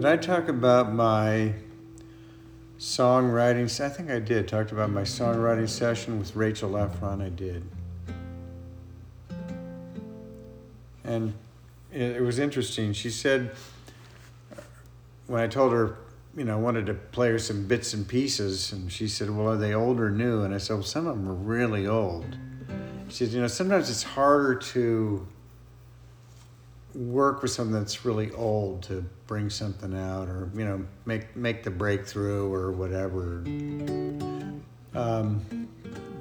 Did I talk about my songwriting? I think I did. Talked about my songwriting session with Rachel Efron. I did. And it, was interesting. She said, when I told her, you know, I wanted to play her some bits and pieces, and she said, Well, are they old or new? And I said, Well, some of them are really old. She said, You know, sometimes it's harder to work with something that's really old to bring something out or you know make make the breakthrough or whatever. Um,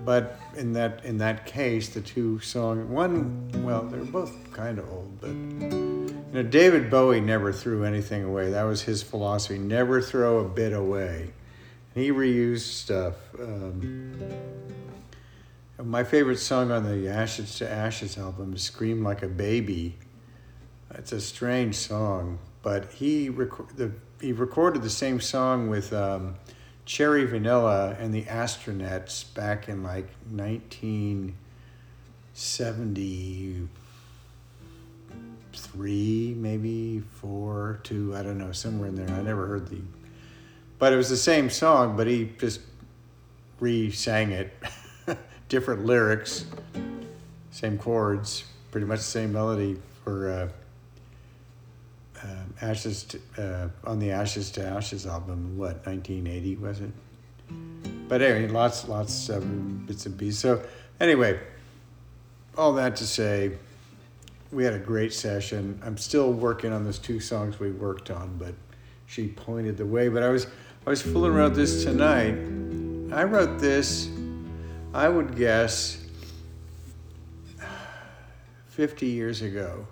but in that in that case the two song one well they're both kind of old but you know david bowie never threw anything away. That was his philosophy never throw a bit away. He reused stuff um, my favorite song on the ashes to ashes album is scream like a baby it's a strange song, but he rec- the, he recorded the same song with um, Cherry Vanilla and the Astronettes back in like 1973, maybe four, two, I don't know, somewhere in there. I never heard the, but it was the same song, but he just re-sang it, different lyrics, same chords, pretty much the same melody for. Uh, um, Ashes to, uh, on the Ashes to Ashes album. What 1980 was it? But anyway, lots lots of bits and pieces. So anyway, all that to say, we had a great session. I'm still working on those two songs we worked on, but she pointed the way. But I was I was fooling around this tonight. I wrote this. I would guess 50 years ago.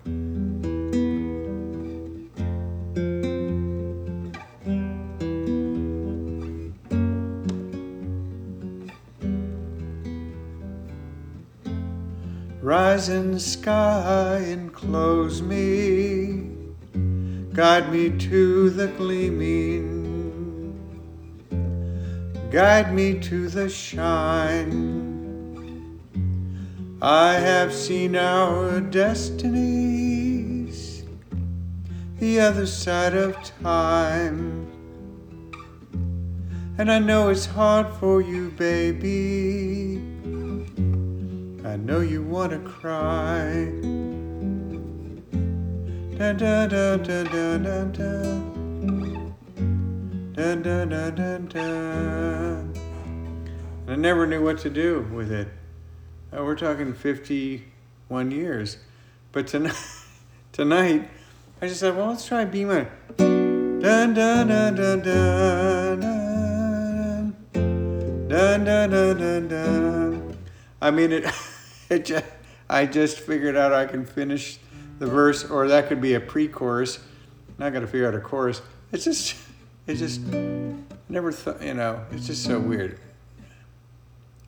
Rise in the sky enclose me, guide me to the gleaming, guide me to the shine. I have seen our destinies, the other side of time. And I know it's hard for you, baby I know you wanna cry. Dun dun dun dun dun dun dun. Dun dun dun dun dun. I never knew what to do with it. Uh, we're talking 51 years. But tonight, tonight, I just said, well, let's try B minor. Dun dun dun dun dun dun dun dun dun dun. I mean it. it just, I just figured out I can finish the verse, or that could be a pre-chorus. Not gonna figure out a chorus. It's just, it's just never thought. You know, it's just so weird.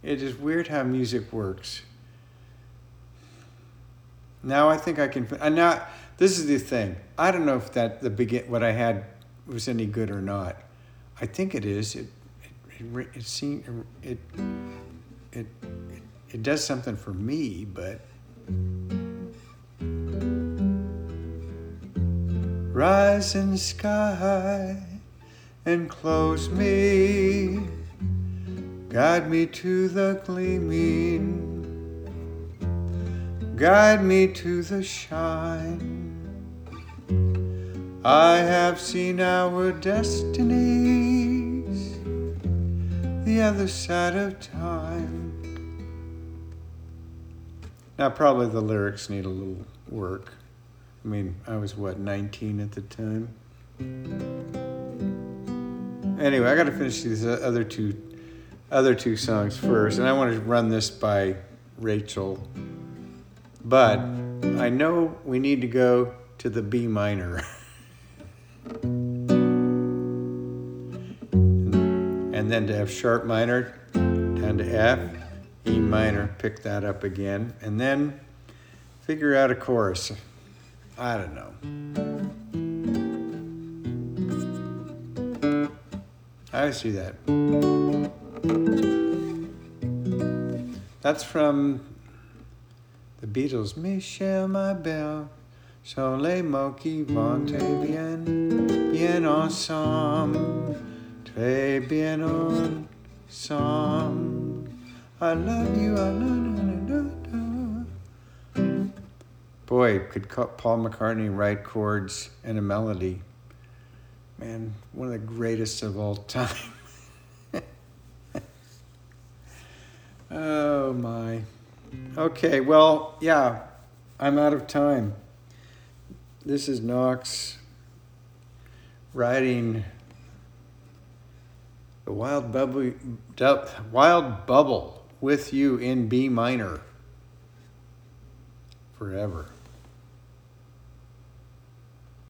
It is weird how music works. Now I think I can. And now this is the thing. I don't know if that the begin what I had was any good or not. I think it is. It it it, it seemed it it it does something for me, but. Rise in the sky and close me, guide me to the gleaming, guide me to the shine. I have seen our destinies, the other side of time. Now, probably the lyrics need a little work. I mean, I was what, 19 at the time? Anyway, I got to finish these other two other two songs first, and I want to run this by Rachel. But I know we need to go to the B minor. and then to F sharp minor, down to F, E minor, pick that up again, and then figure out a chorus. I don't know. I see that. That's from the Beatles. Michelle, my belle, Solemos qui vont bien, bien ensemble, très bien ensemble. I love you, I love you. Boy, could Paul McCartney write chords and a melody. Man, one of the greatest of all time. oh my. Okay, well, yeah, I'm out of time. This is Knox writing the wild bubble, wild bubble with you in B minor forever.